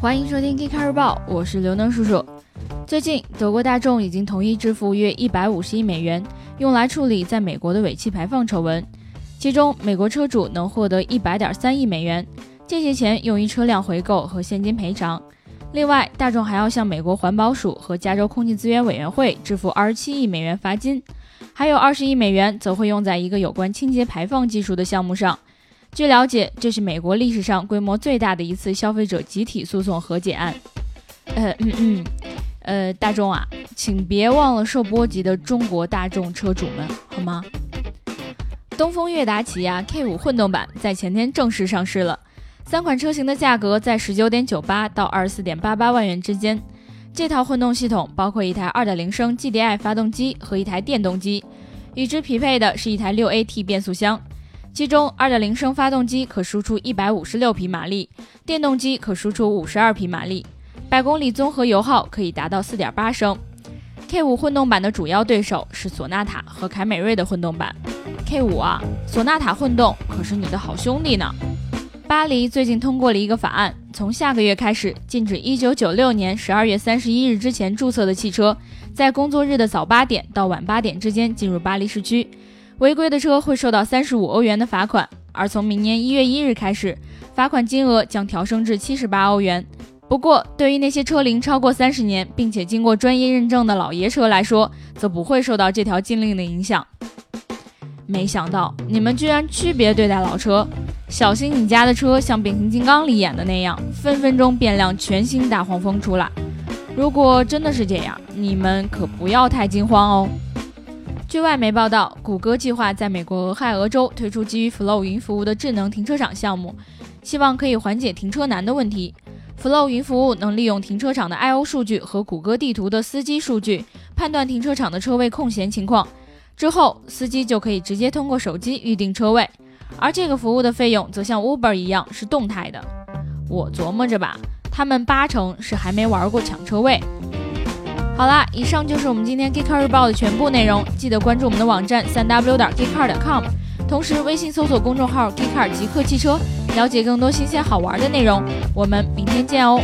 欢迎收听《G 卡日报》，我是刘能叔叔。最近，德国大众已经同意支付约一百五十亿美元，用来处理在美国的尾气排放丑闻。其中，美国车主能获得一百点三亿美元，这些钱用于车辆回购和现金赔偿。另外，大众还要向美国环保署和加州空气资源委员会支付二十七亿美元罚金，还有二十亿美元则会用在一个有关清洁排放技术的项目上。据了解，这是美国历史上规模最大的一次消费者集体诉讼和解案。呃嗯嗯，呃，大众啊，请别忘了受波及的中国大众车主们，好吗？东风悦达起亚 K 五混动版在前天正式上市了，三款车型的价格在十九点九八到二十四点八八万元之间。这套混动系统包括一台二点零升 GDI 发动机和一台电动机，与之匹配的是一台六 AT 变速箱。其中2.0升发动机可输出156匹马力，电动机可输出52匹马力，百公里综合油耗可以达到4.8升。K5 混动版的主要对手是索纳塔和凯美瑞的混动版。K5 啊，索纳塔混动可是你的好兄弟呢。巴黎最近通过了一个法案，从下个月开始禁止1996年12月31日之前注册的汽车，在工作日的早八点到晚八点之间进入巴黎市区。违规的车会受到三十五欧元的罚款，而从明年一月一日开始，罚款金额将调升至七十八欧元。不过，对于那些车龄超过三十年并且经过专业认证的老爷车来说，则不会受到这条禁令的影响。没想到你们居然区别对待老车，小心你家的车像变形金刚里演的那样，分分钟变辆全新大黄蜂出来。如果真的是这样，你们可不要太惊慌哦。据外媒报道，谷歌计划在美国俄亥俄州推出基于 Flow 云服务的智能停车场项目，希望可以缓解停车难的问题。Flow 云服务能利用停车场的 I/O 数据和谷歌地图的司机数据，判断停车场的车位空闲情况，之后司机就可以直接通过手机预订车位。而这个服务的费用则像 Uber 一样是动态的。我琢磨着吧，他们八成是还没玩过抢车位。好啦，以上就是我们今天 Geekcar 日报的全部内容。记得关注我们的网站三 w 点 geekcar 点 com，同时微信搜索公众号 Geekcar 极客汽车，了解更多新鲜好玩的内容。我们明天见哦。